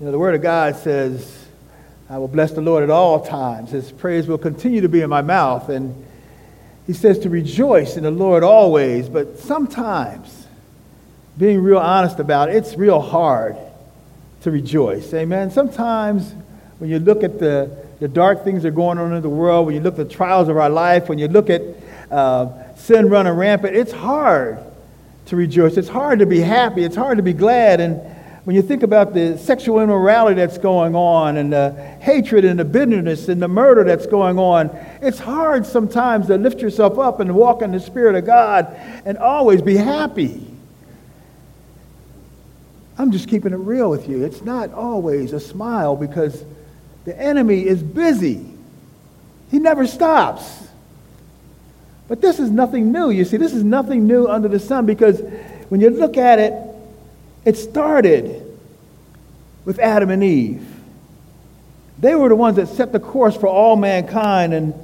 You know, the Word of God says, I will bless the Lord at all times. His praise will continue to be in my mouth. And he says to rejoice in the Lord always. But sometimes, being real honest about it, it's real hard to rejoice. Amen. Sometimes when you look at the, the dark things that are going on in the world, when you look at the trials of our life, when you look at uh, sin running rampant, it's hard to rejoice. It's hard to be happy. It's hard to be glad. And when you think about the sexual immorality that's going on and the hatred and the bitterness and the murder that's going on, it's hard sometimes to lift yourself up and walk in the Spirit of God and always be happy. I'm just keeping it real with you. It's not always a smile because the enemy is busy. He never stops. But this is nothing new. You see, this is nothing new under the sun because when you look at it, it started with Adam and Eve. They were the ones that set the course for all mankind, and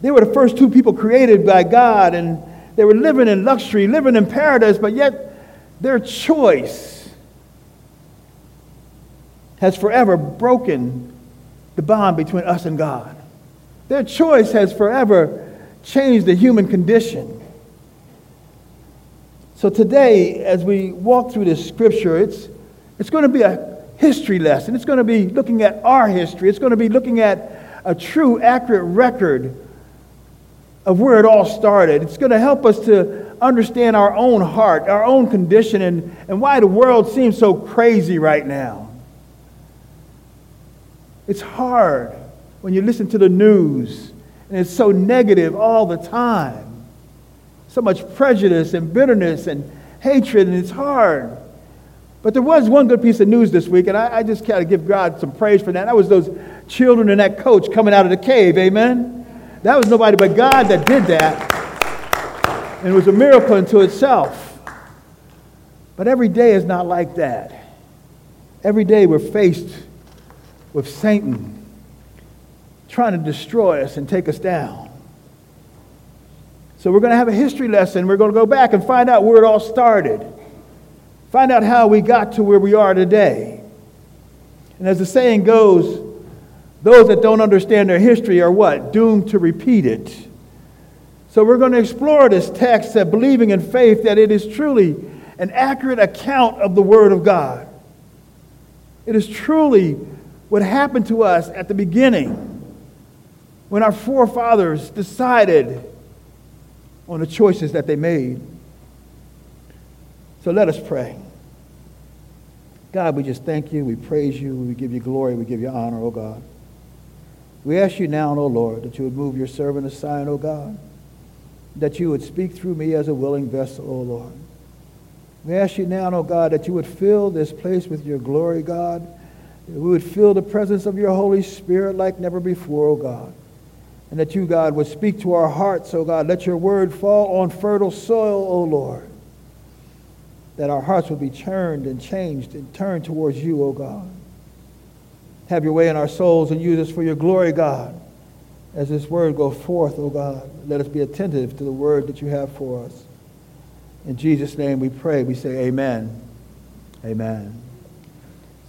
they were the first two people created by God, and they were living in luxury, living in paradise, but yet their choice has forever broken the bond between us and God. Their choice has forever changed the human condition. So today, as we walk through this scripture, it's, it's going to be a history lesson. It's going to be looking at our history. It's going to be looking at a true, accurate record of where it all started. It's going to help us to understand our own heart, our own condition, and, and why the world seems so crazy right now. It's hard when you listen to the news and it's so negative all the time so much prejudice and bitterness and hatred, and it's hard. But there was one good piece of news this week, and I, I just of give God some praise for that. That was those children and that coach coming out of the cave, amen? That was nobody but God that did that. And it was a miracle unto itself. But every day is not like that. Every day we're faced with Satan trying to destroy us and take us down. So we're going to have a history lesson. We're going to go back and find out where it all started. Find out how we got to where we are today. And as the saying goes, those that don't understand their history are what? Doomed to repeat it. So we're going to explore this text that believing in faith that it is truly an accurate account of the Word of God. It is truly what happened to us at the beginning when our forefathers decided on the choices that they made. So let us pray. God, we just thank you. We praise you. We give you glory. We give you honor, O oh God. We ask you now, O oh Lord, that you would move your servant aside, O oh God, that you would speak through me as a willing vessel, O Lord. We ask you now, O God, that you would fill this place with your glory, God. That we would feel the presence of your Holy Spirit like never before, O God and that you, God, would speak to our hearts, oh God. Let your word fall on fertile soil, oh Lord. That our hearts would be turned and changed and turned towards you, oh God. Have your way in our souls and use us for your glory, God. As this word goes forth, oh God, let us be attentive to the word that you have for us. In Jesus' name we pray. We say amen. Amen.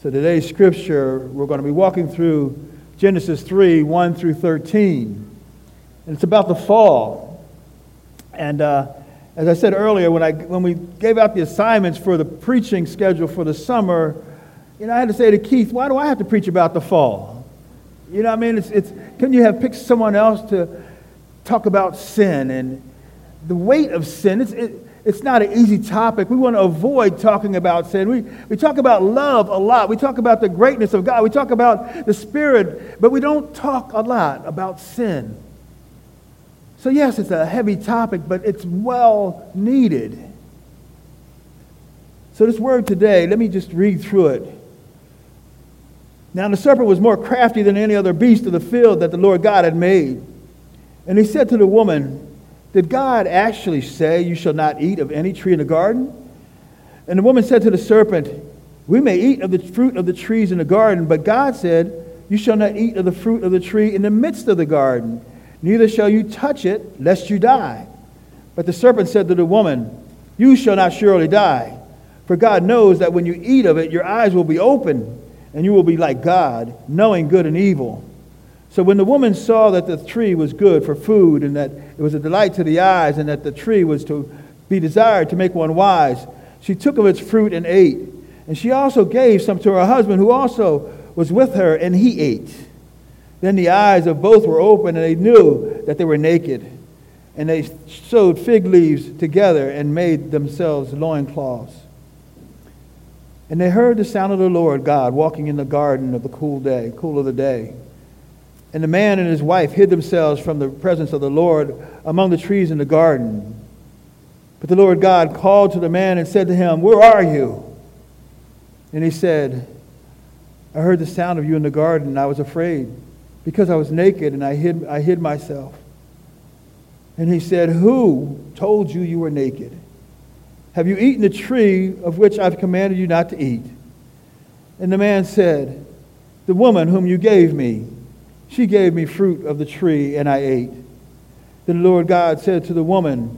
So today's scripture, we're going to be walking through Genesis 3 1 through 13. And it's about the fall. And uh, as I said earlier, when, I, when we gave out the assignments for the preaching schedule for the summer, you know, I had to say to Keith, why do I have to preach about the fall? You know what I mean? It's, it's, can you have picked someone else to talk about sin and the weight of sin? It's, it, it's not an easy topic. We want to avoid talking about sin. We, we talk about love a lot. We talk about the greatness of God. We talk about the Spirit, but we don't talk a lot about sin. So, yes, it's a heavy topic, but it's well needed. So, this word today, let me just read through it. Now, the serpent was more crafty than any other beast of the field that the Lord God had made. And he said to the woman, Did God actually say, You shall not eat of any tree in the garden? And the woman said to the serpent, We may eat of the fruit of the trees in the garden, but God said, You shall not eat of the fruit of the tree in the midst of the garden neither shall you touch it, lest you die. But the serpent said to the woman, You shall not surely die. For God knows that when you eat of it, your eyes will be open, and you will be like God, knowing good and evil. So when the woman saw that the tree was good for food, and that it was a delight to the eyes, and that the tree was to be desired to make one wise, she took of its fruit and ate. And she also gave some to her husband, who also was with her, and he ate. Then the eyes of both were open, and they knew that they were naked. And they sewed fig leaves together and made themselves loincloths. And they heard the sound of the Lord God walking in the garden of the cool day, cool of the day. And the man and his wife hid themselves from the presence of the Lord among the trees in the garden. But the Lord God called to the man and said to him, Where are you? And he said, I heard the sound of you in the garden, and I was afraid, because I was naked, and I hid, I hid myself. And he said, Who told you you were naked? Have you eaten the tree of which I've commanded you not to eat? And the man said, The woman whom you gave me, she gave me fruit of the tree, and I ate. Then the Lord God said to the woman,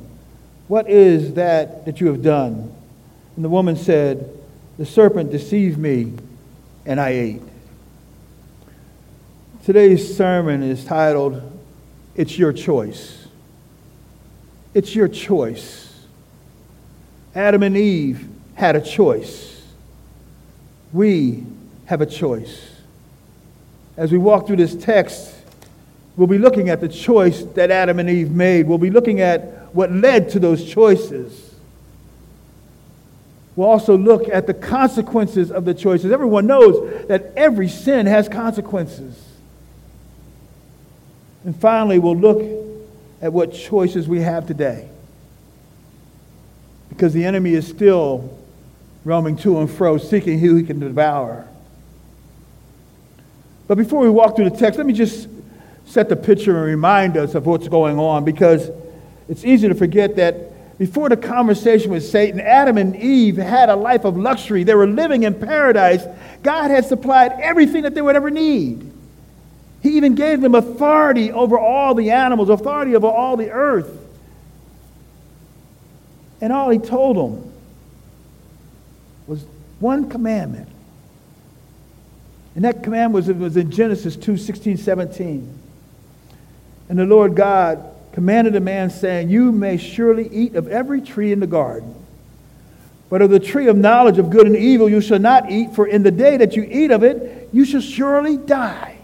What is that that you have done? And the woman said, The serpent deceived me, and I ate. Today's sermon is titled, It's Your Choice. It's your choice. Adam and Eve had a choice. We have a choice. As we walk through this text, we'll be looking at the choice that Adam and Eve made. We'll be looking at what led to those choices. We'll also look at the consequences of the choices. Everyone knows that every sin has consequences. And finally, we'll look at what choices we have today because the enemy is still roaming to and fro, seeking who he can devour. But before we walk through the text, let me just set the picture and remind us of what's going on because it's easy to forget that before the conversation with Satan, Adam and Eve had a life of luxury. They were living in paradise. God had supplied everything that they would ever need. He even gave them authority over all the animals, authority over all the earth. And all he told them was one commandment. And that command was, was in Genesis 2 16, 17. And the Lord God commanded the man, saying, You may surely eat of every tree in the garden. But of the tree of knowledge of good and evil you shall not eat, for in the day that you eat of it, you shall surely die.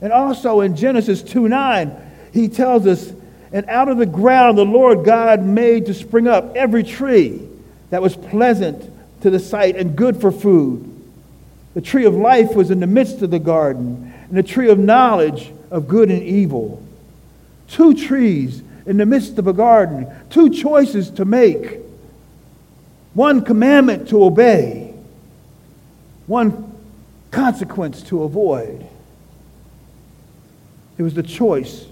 And also in Genesis 2 9, he tells us and out of the ground the Lord God made to spring up every tree that was pleasant to the sight and good for food. The tree of life was in the midst of the garden, and the tree of knowledge of good and evil. Two trees in the midst of a garden, two choices to make, one commandment to obey, one consequence to avoid. It was the choice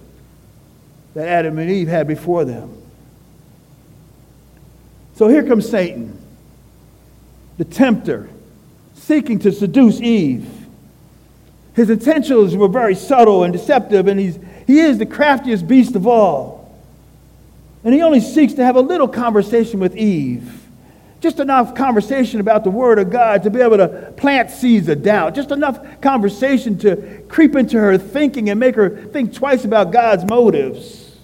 that Adam and Eve had before them. So here comes Satan, the tempter, seeking to seduce Eve. His intentions were very subtle and deceptive, and he's, he is the craftiest beast of all. And he only seeks to have a little conversation with Eve. Just enough conversation about the Word of God to be able to plant seeds of doubt. Just enough conversation to creep into her thinking and make her think twice about God's motives.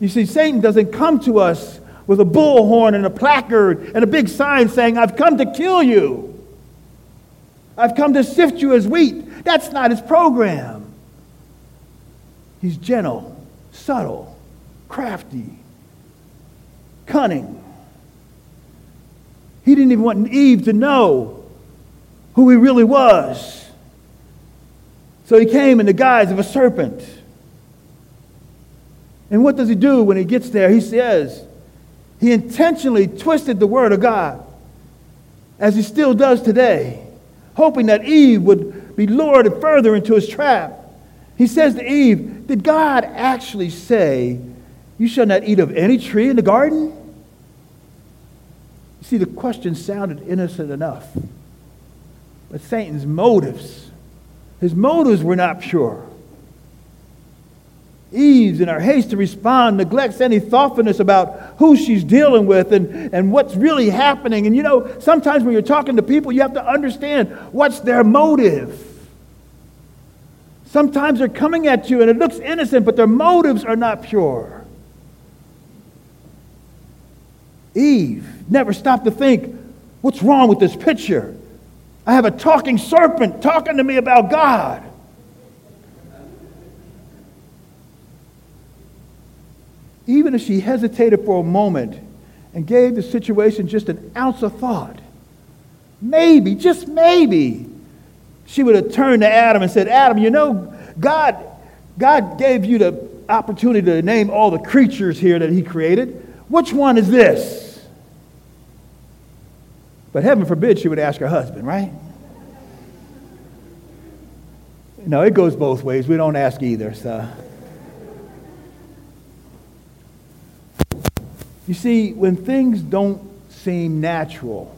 You see, Satan doesn't come to us with a bullhorn and a placard and a big sign saying, I've come to kill you. I've come to sift you as wheat. That's not his program. He's gentle, subtle, crafty, cunning. He didn't even want Eve to know who he really was. So he came in the guise of a serpent. And what does he do when he gets there? He says, he intentionally twisted the word of God, as he still does today, hoping that Eve would be lured further into his trap. He says to Eve, Did God actually say, You shall not eat of any tree in the garden? You see, the question sounded innocent enough. But Satan's motives, his motives were not pure. Eve, in her haste to respond, neglects any thoughtfulness about who she's dealing with and, and what's really happening. And you know, sometimes when you're talking to people, you have to understand what's their motive. Sometimes they're coming at you and it looks innocent, but their motives are not pure. Eve never stopped to think, what's wrong with this picture? I have a talking serpent talking to me about God. even if she hesitated for a moment and gave the situation just an ounce of thought, maybe, just maybe, she would have turned to Adam and said, Adam, you know, God, God gave you the opportunity to name all the creatures here that he created. Which one is this? But heaven forbid she would ask her husband, right? No, it goes both ways. We don't ask either, so. You see, when things don't seem natural,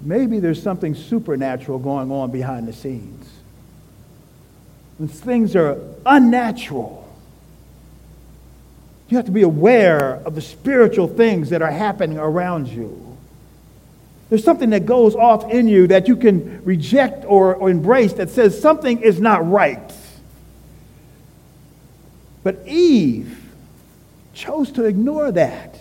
maybe there's something supernatural going on behind the scenes. When things are unnatural, you have to be aware of the spiritual things that are happening around you. There's something that goes off in you that you can reject or, or embrace that says something is not right. But Eve chose to ignore that.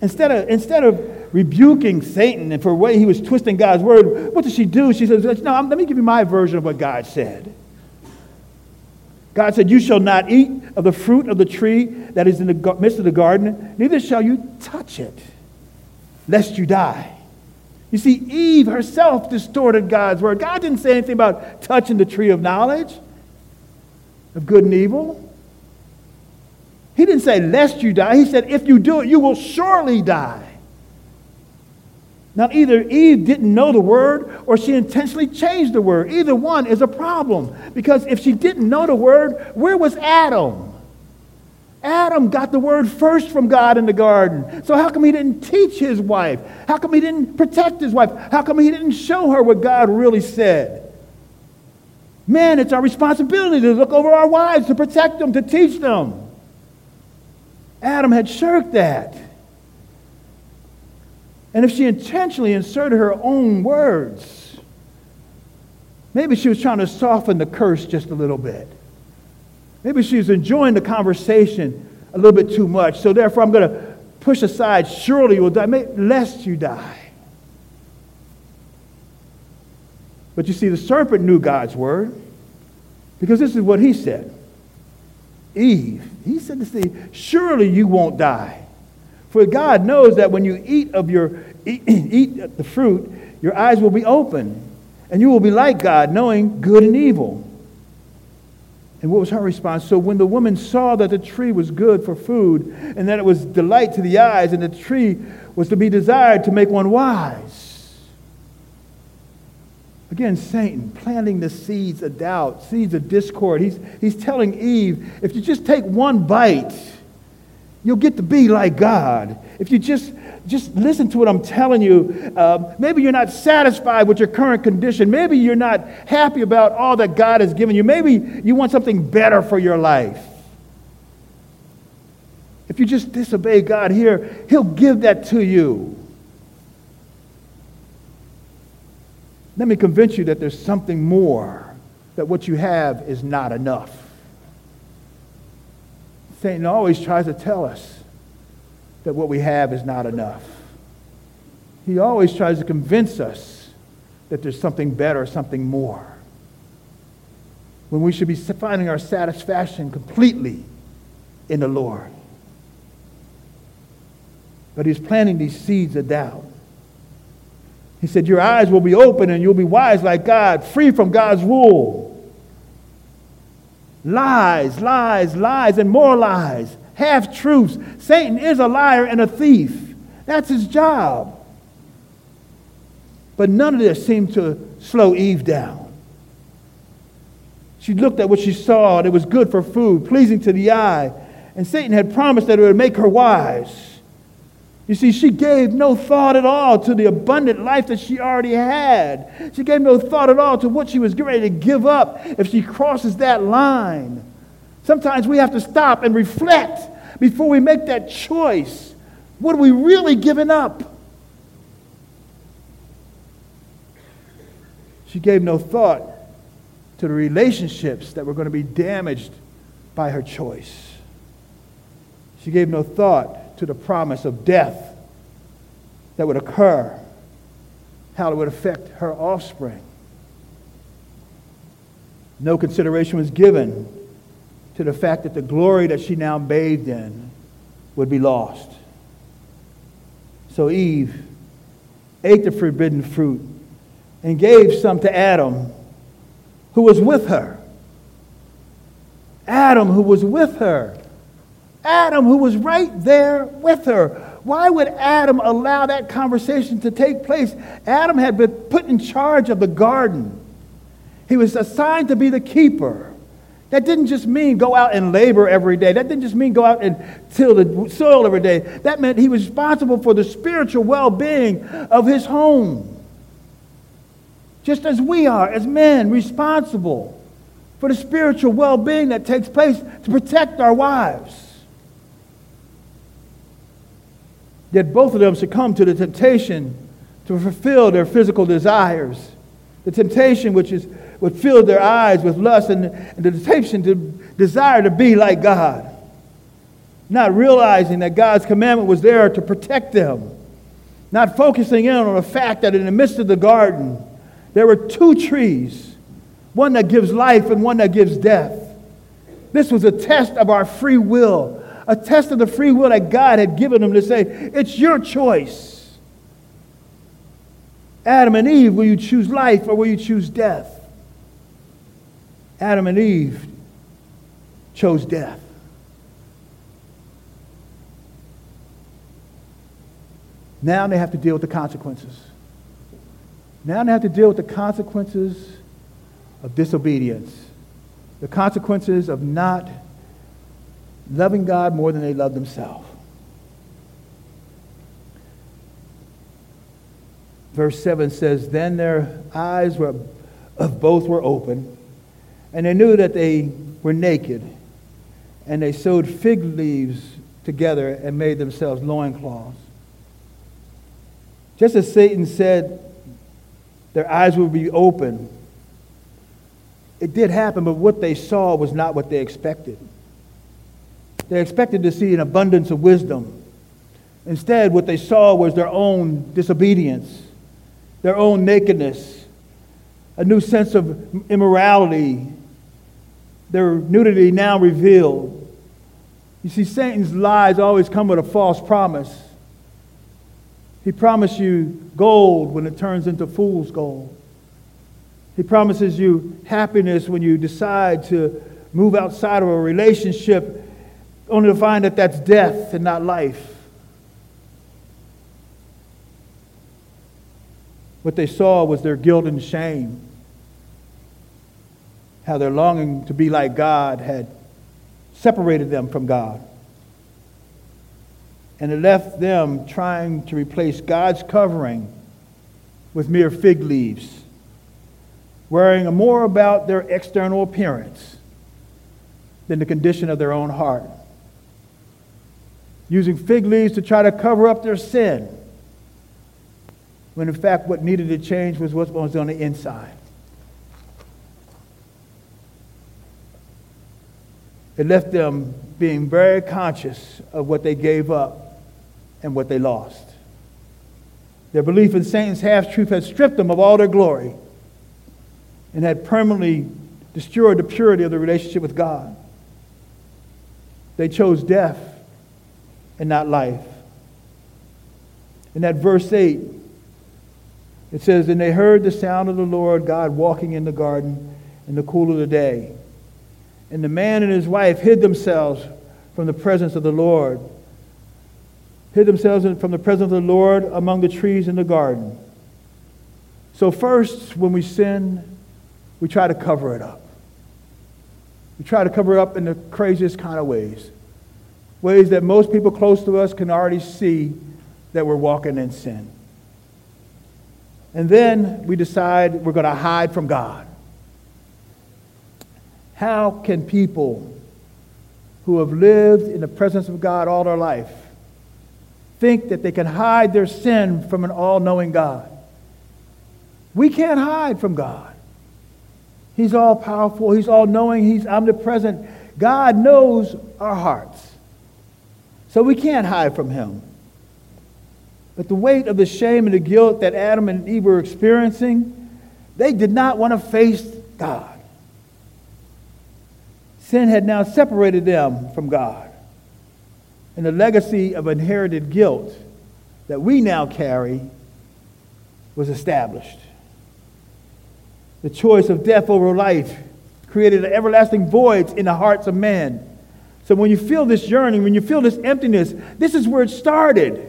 Instead of, instead of rebuking Satan and for the way he was twisting God's word, what did she do? She says, No, let me give you my version of what God said. God said, You shall not eat of the fruit of the tree that is in the midst of the garden, neither shall you touch it, lest you die. You see, Eve herself distorted God's word. God didn't say anything about touching the tree of knowledge, of good and evil. He didn't say, lest you die. He said, if you do it, you will surely die. Now, either Eve didn't know the word or she intentionally changed the word. Either one is a problem. Because if she didn't know the word, where was Adam? Adam got the word first from God in the garden. So, how come he didn't teach his wife? How come he didn't protect his wife? How come he didn't show her what God really said? Man, it's our responsibility to look over our wives, to protect them, to teach them. Adam had shirked that. And if she intentionally inserted her own words, maybe she was trying to soften the curse just a little bit. Maybe she's enjoying the conversation a little bit too much. So therefore, I'm going to push aside, surely you will die, lest you die. But you see, the serpent knew God's word because this is what he said Eve, he said to see, surely you won't die. For God knows that when you eat of your eat, eat the fruit, your eyes will be open, and you will be like God, knowing good and evil. And what was her response? So when the woman saw that the tree was good for food, and that it was delight to the eyes, and the tree was to be desired to make one wise, Again, Satan planting the seeds of doubt, seeds of discord. He's, he's telling Eve, if you just take one bite, you'll get to be like God. If you just, just listen to what I'm telling you, uh, maybe you're not satisfied with your current condition. Maybe you're not happy about all that God has given you. Maybe you want something better for your life. If you just disobey God here, He'll give that to you. Let me convince you that there's something more, that what you have is not enough. Satan always tries to tell us that what we have is not enough. He always tries to convince us that there's something better, something more. When we should be finding our satisfaction completely in the Lord. But he's planting these seeds of doubt. He said, Your eyes will be open and you'll be wise like God, free from God's rule. Lies, lies, lies, and more lies. Half truths. Satan is a liar and a thief. That's his job. But none of this seemed to slow Eve down. She looked at what she saw, and it was good for food, pleasing to the eye. And Satan had promised that it would make her wise. You see, she gave no thought at all to the abundant life that she already had. She gave no thought at all to what she was getting ready to give up if she crosses that line Sometimes we have to stop and reflect before we make that choice. What are we really giving up? She gave no thought to the relationships that were going to be damaged by her choice. She gave no thought to the promise of death that would occur, how it would affect her offspring. No consideration was given to the fact that the glory that she now bathed in would be lost. So Eve ate the forbidden fruit and gave some to Adam, who was with her. Adam, who was with her. Adam, who was right there with her. Why would Adam allow that conversation to take place? Adam had been put in charge of the garden, he was assigned to be the keeper. That didn't just mean go out and labor every day. That didn't just mean go out and till the soil every day. That meant he was responsible for the spiritual well being of his home. Just as we are, as men, responsible for the spiritual well being that takes place to protect our wives. Yet both of them succumbed to the temptation to fulfill their physical desires. The temptation which is would fill their eyes with lust and, and the temptation to desire to be like God. Not realizing that God's commandment was there to protect them. Not focusing in on the fact that in the midst of the garden, there were two trees one that gives life and one that gives death. This was a test of our free will, a test of the free will that God had given them to say, It's your choice. Adam and Eve, will you choose life or will you choose death? Adam and Eve chose death. Now they have to deal with the consequences. Now they have to deal with the consequences of disobedience, the consequences of not loving God more than they love themselves. Verse 7 says, Then their eyes were, of both were open and they knew that they were naked. And they sewed fig leaves together and made themselves loincloths. Just as Satan said their eyes would be open, it did happen, but what they saw was not what they expected. They expected to see an abundance of wisdom. Instead, what they saw was their own disobedience, their own nakedness, a new sense of immorality their nudity now revealed. You see, Satan's lies always come with a false promise. He promises you gold when it turns into fool's gold. He promises you happiness when you decide to move outside of a relationship only to find that that's death and not life. What they saw was their guilt and shame how their longing to be like God had separated them from God. And it left them trying to replace God's covering with mere fig leaves, worrying more about their external appearance than the condition of their own heart. Using fig leaves to try to cover up their sin, when in fact what needed to change was what was on the inside. It left them being very conscious of what they gave up and what they lost. Their belief in Satan's half truth had stripped them of all their glory and had permanently destroyed the purity of the relationship with God. They chose death and not life. In that verse 8, it says, And they heard the sound of the Lord God walking in the garden in the cool of the day. And the man and his wife hid themselves from the presence of the Lord, hid themselves from the presence of the Lord among the trees in the garden. So, first, when we sin, we try to cover it up. We try to cover it up in the craziest kind of ways. Ways that most people close to us can already see that we're walking in sin. And then we decide we're going to hide from God. How can people who have lived in the presence of God all their life think that they can hide their sin from an all knowing God. We can't hide from God. He's all powerful, He's all knowing, He's omnipresent. God knows our hearts. So we can't hide from Him. But the weight of the shame and the guilt that Adam and Eve were experiencing, they did not want to face God. Sin had now separated them from God. And the legacy of inherited guilt that we now carry was established. The choice of death over life created an everlasting void in the hearts of men. So when you feel this yearning, when you feel this emptiness, this is where it started.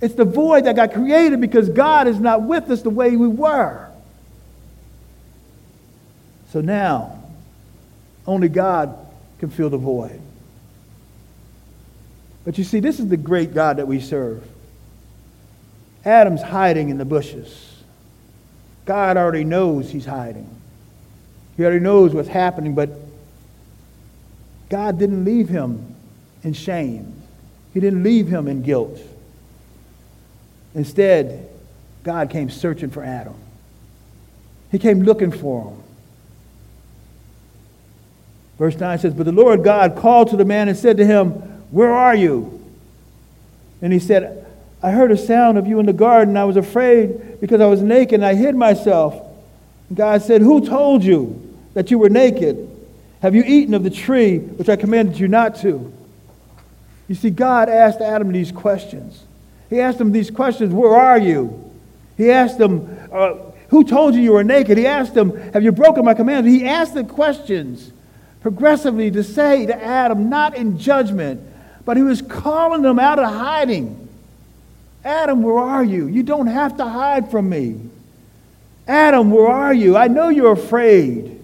It's the void that got created because God is not with us the way we were. So now, only God can fill the void. But you see, this is the great God that we serve. Adam's hiding in the bushes. God already knows he's hiding. He already knows what's happening, but God didn't leave him in shame. He didn't leave him in guilt. Instead, God came searching for Adam. He came looking for him. Verse 9 says, But the Lord God called to the man and said to him, Where are you? And he said, I heard a sound of you in the garden. I was afraid because I was naked and I hid myself. And God said, Who told you that you were naked? Have you eaten of the tree which I commanded you not to? You see, God asked Adam these questions. He asked him these questions Where are you? He asked him, uh, Who told you you were naked? He asked him, Have you broken my commandments? He asked the questions progressively to say to Adam, not in judgment, but he was calling them out of hiding. Adam, where are you? You don't have to hide from me. Adam, where are you? I know you're afraid.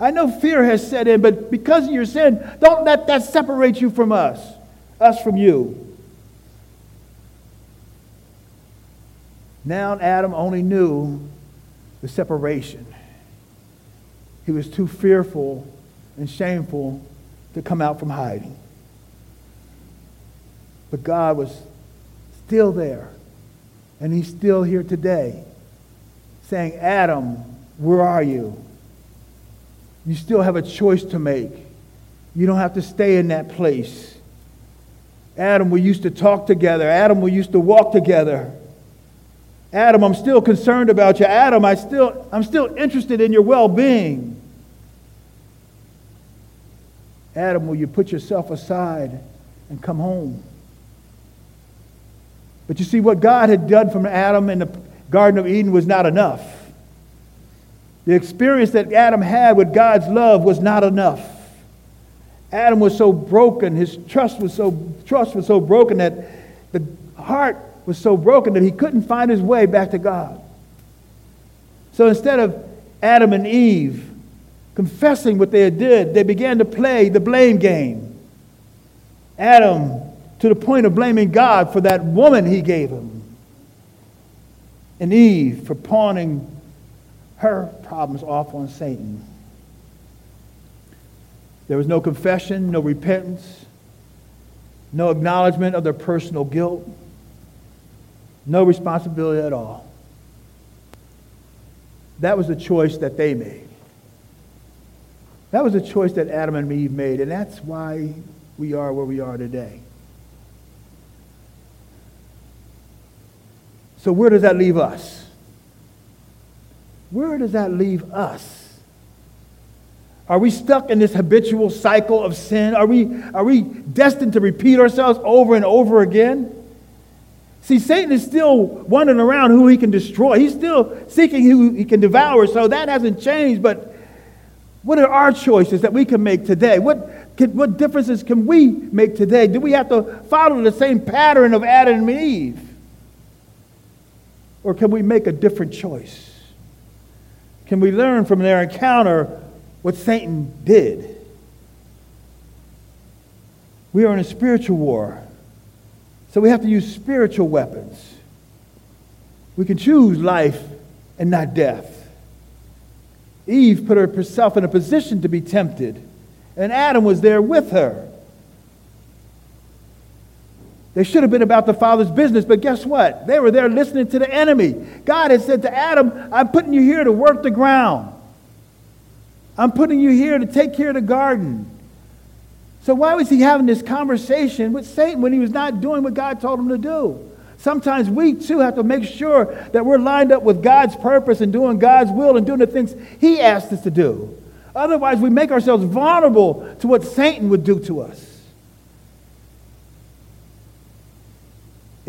I know fear has set in, but because of your sin, don't let that separate you from us, us from you. Now Adam only knew the separation. He was too fearful and shameful to come out from hiding. But God was still there, and He's still here today, saying, Adam, where are you? You still have a choice to make. You don't have to stay in that place. Adam, we used to talk together. Adam, we used to walk together. Adam, I'm still concerned about you. Adam, I still, I'm still interested in your well being. Adam, will you put yourself aside and come home? But you see, what God had done from Adam in the Garden of Eden was not enough. The experience that Adam had with God's love was not enough. Adam was so broken, his trust was so, trust was so broken that the heart was so broken that he couldn't find his way back to God. So instead of Adam and Eve confessing what they had did, they began to play the blame game. Adam to the point of blaming God for that woman he gave him. And Eve for pawning her problems off on Satan. There was no confession, no repentance, no acknowledgement of their personal guilt, no responsibility at all. That was the choice that they made. That was a choice that Adam and Eve made, and that's why we are where we are today. So, where does that leave us? Where does that leave us? Are we stuck in this habitual cycle of sin? Are we, are we destined to repeat ourselves over and over again? See, Satan is still wandering around who he can destroy. He's still seeking who he can devour, so that hasn't changed. But what are our choices that we can make today? What, can, what differences can we make today? Do we have to follow the same pattern of Adam and Eve? Or can we make a different choice? Can we learn from their encounter what Satan did? We are in a spiritual war, so we have to use spiritual weapons. We can choose life and not death. Eve put herself in a position to be tempted, and Adam was there with her. They should have been about the Father's business, but guess what? They were there listening to the enemy. God had said to Adam, I'm putting you here to work the ground. I'm putting you here to take care of the garden. So why was he having this conversation with Satan when he was not doing what God told him to do? Sometimes we too have to make sure that we're lined up with God's purpose and doing God's will and doing the things he asked us to do. Otherwise, we make ourselves vulnerable to what Satan would do to us.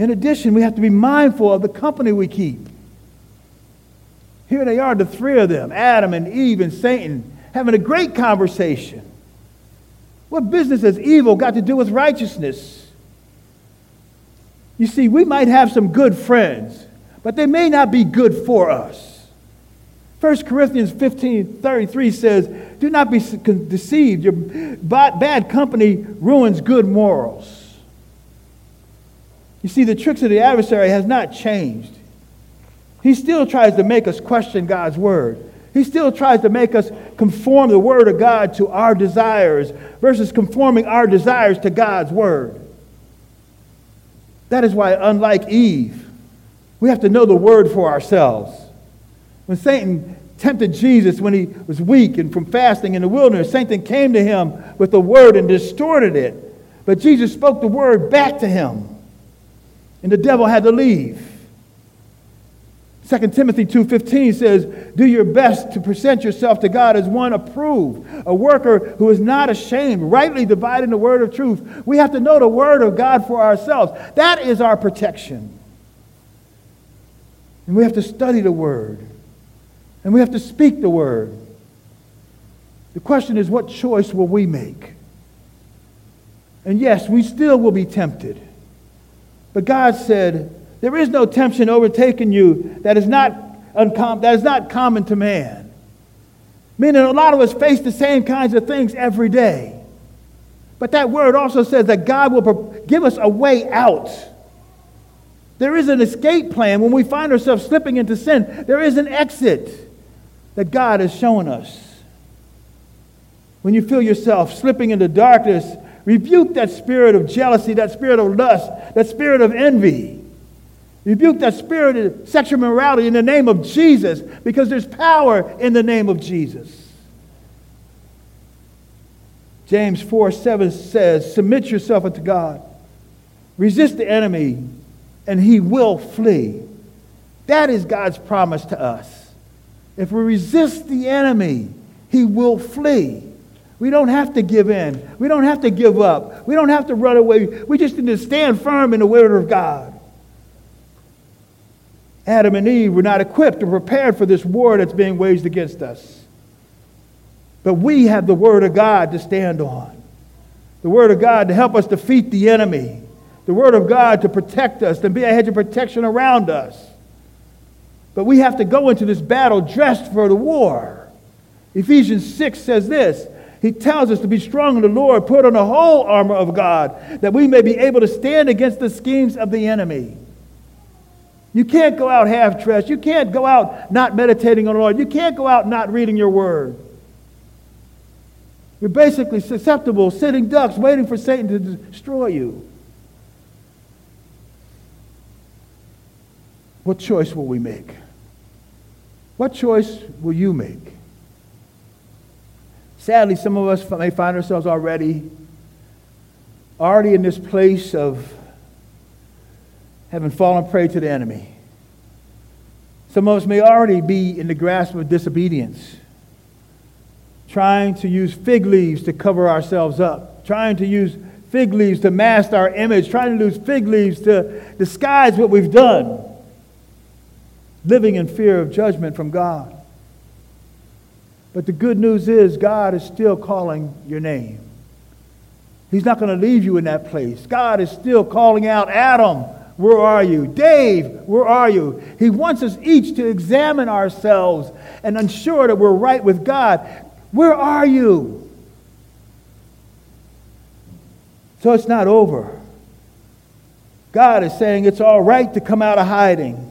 In addition, we have to be mindful of the company we keep. Here they are, the three of them, Adam and Eve and Satan, having a great conversation. What business has evil got to do with righteousness? You see, we might have some good friends, but they may not be good for us. 1 Corinthians 15 33 says, Do not be deceived. Your bad company ruins good morals. You see, the tricks of the adversary has not changed. He still tries to make us question God's word. He still tries to make us conform the word of God to our desires versus conforming our desires to God's word. That is why, unlike Eve, we have to know the word for ourselves. When Satan tempted Jesus when he was weak and from fasting in the wilderness, Satan came to him with the word and distorted it. But Jesus spoke the word back to him, and the devil had to leave. 2 Timothy 2:15 says, "Do your best to present yourself to God as one approved, a worker who is not ashamed, rightly dividing the word of truth." We have to know the word of God for ourselves. That is our protection. And we have to study the word. And we have to speak the word. The question is what choice will we make? And yes, we still will be tempted. But God said, there is no temptation overtaking you that is not, uncom- that is not common to man. Meaning, a lot of us face the same kinds of things every day. But that word also says that God will give us a way out. There is an escape plan when we find ourselves slipping into sin. There is an exit that God has shown us. When you feel yourself slipping into darkness, rebuke that spirit of jealousy, that spirit of lust, that spirit of envy. Rebuke that spirit of sexual morality in the name of Jesus because there's power in the name of Jesus. James 4 7 says, Submit yourself unto God, resist the enemy, and he will flee. That is God's promise to us. If we resist the enemy, he will flee. We don't have to give in. We don't have to give up. We don't have to run away. We just need to stand firm in the word of God. Adam and Eve were not equipped or prepared for this war that's being waged against us. But we have the Word of God to stand on. The Word of God to help us defeat the enemy. The Word of God to protect us, to be a hedge of protection around us. But we have to go into this battle dressed for the war. Ephesians 6 says this He tells us to be strong in the Lord, put on the whole armor of God, that we may be able to stand against the schemes of the enemy. You can't go out half dressed. You can't go out not meditating on the Lord. You can't go out not reading your word. You're basically susceptible, sitting ducks, waiting for Satan to destroy you. What choice will we make? What choice will you make? Sadly, some of us may find ourselves already, already in this place of having fallen prey to the enemy. Some of us may already be in the grasp of disobedience, trying to use fig leaves to cover ourselves up, trying to use fig leaves to mask our image, trying to use fig leaves to disguise what we've done, living in fear of judgment from God. But the good news is, God is still calling your name. He's not going to leave you in that place. God is still calling out, Adam, where are you? Dave, where are you? He wants us each to examine ourselves and ensure that we're right with God. Where are you? So it's not over. God is saying it's all right to come out of hiding.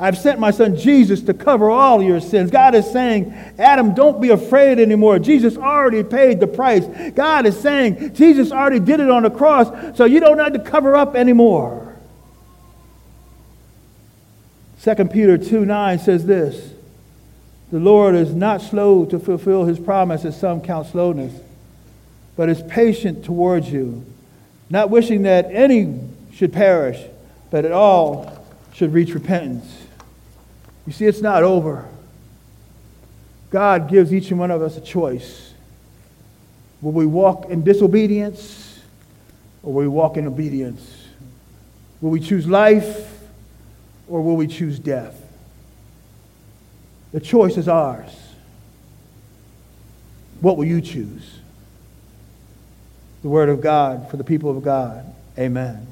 I've sent my son Jesus to cover all your sins. God is saying, Adam, don't be afraid anymore. Jesus already paid the price. God is saying, Jesus already did it on the cross, so you don't have to cover up anymore. 2 Peter 2 9 says this The Lord is not slow to fulfill his promise, as some count slowness, but is patient towards you, not wishing that any should perish, but that all should reach repentance. You see, it's not over. God gives each and one of us a choice. Will we walk in disobedience or will we walk in obedience? Will we choose life or will we choose death? The choice is ours. What will you choose? The Word of God for the people of God. Amen.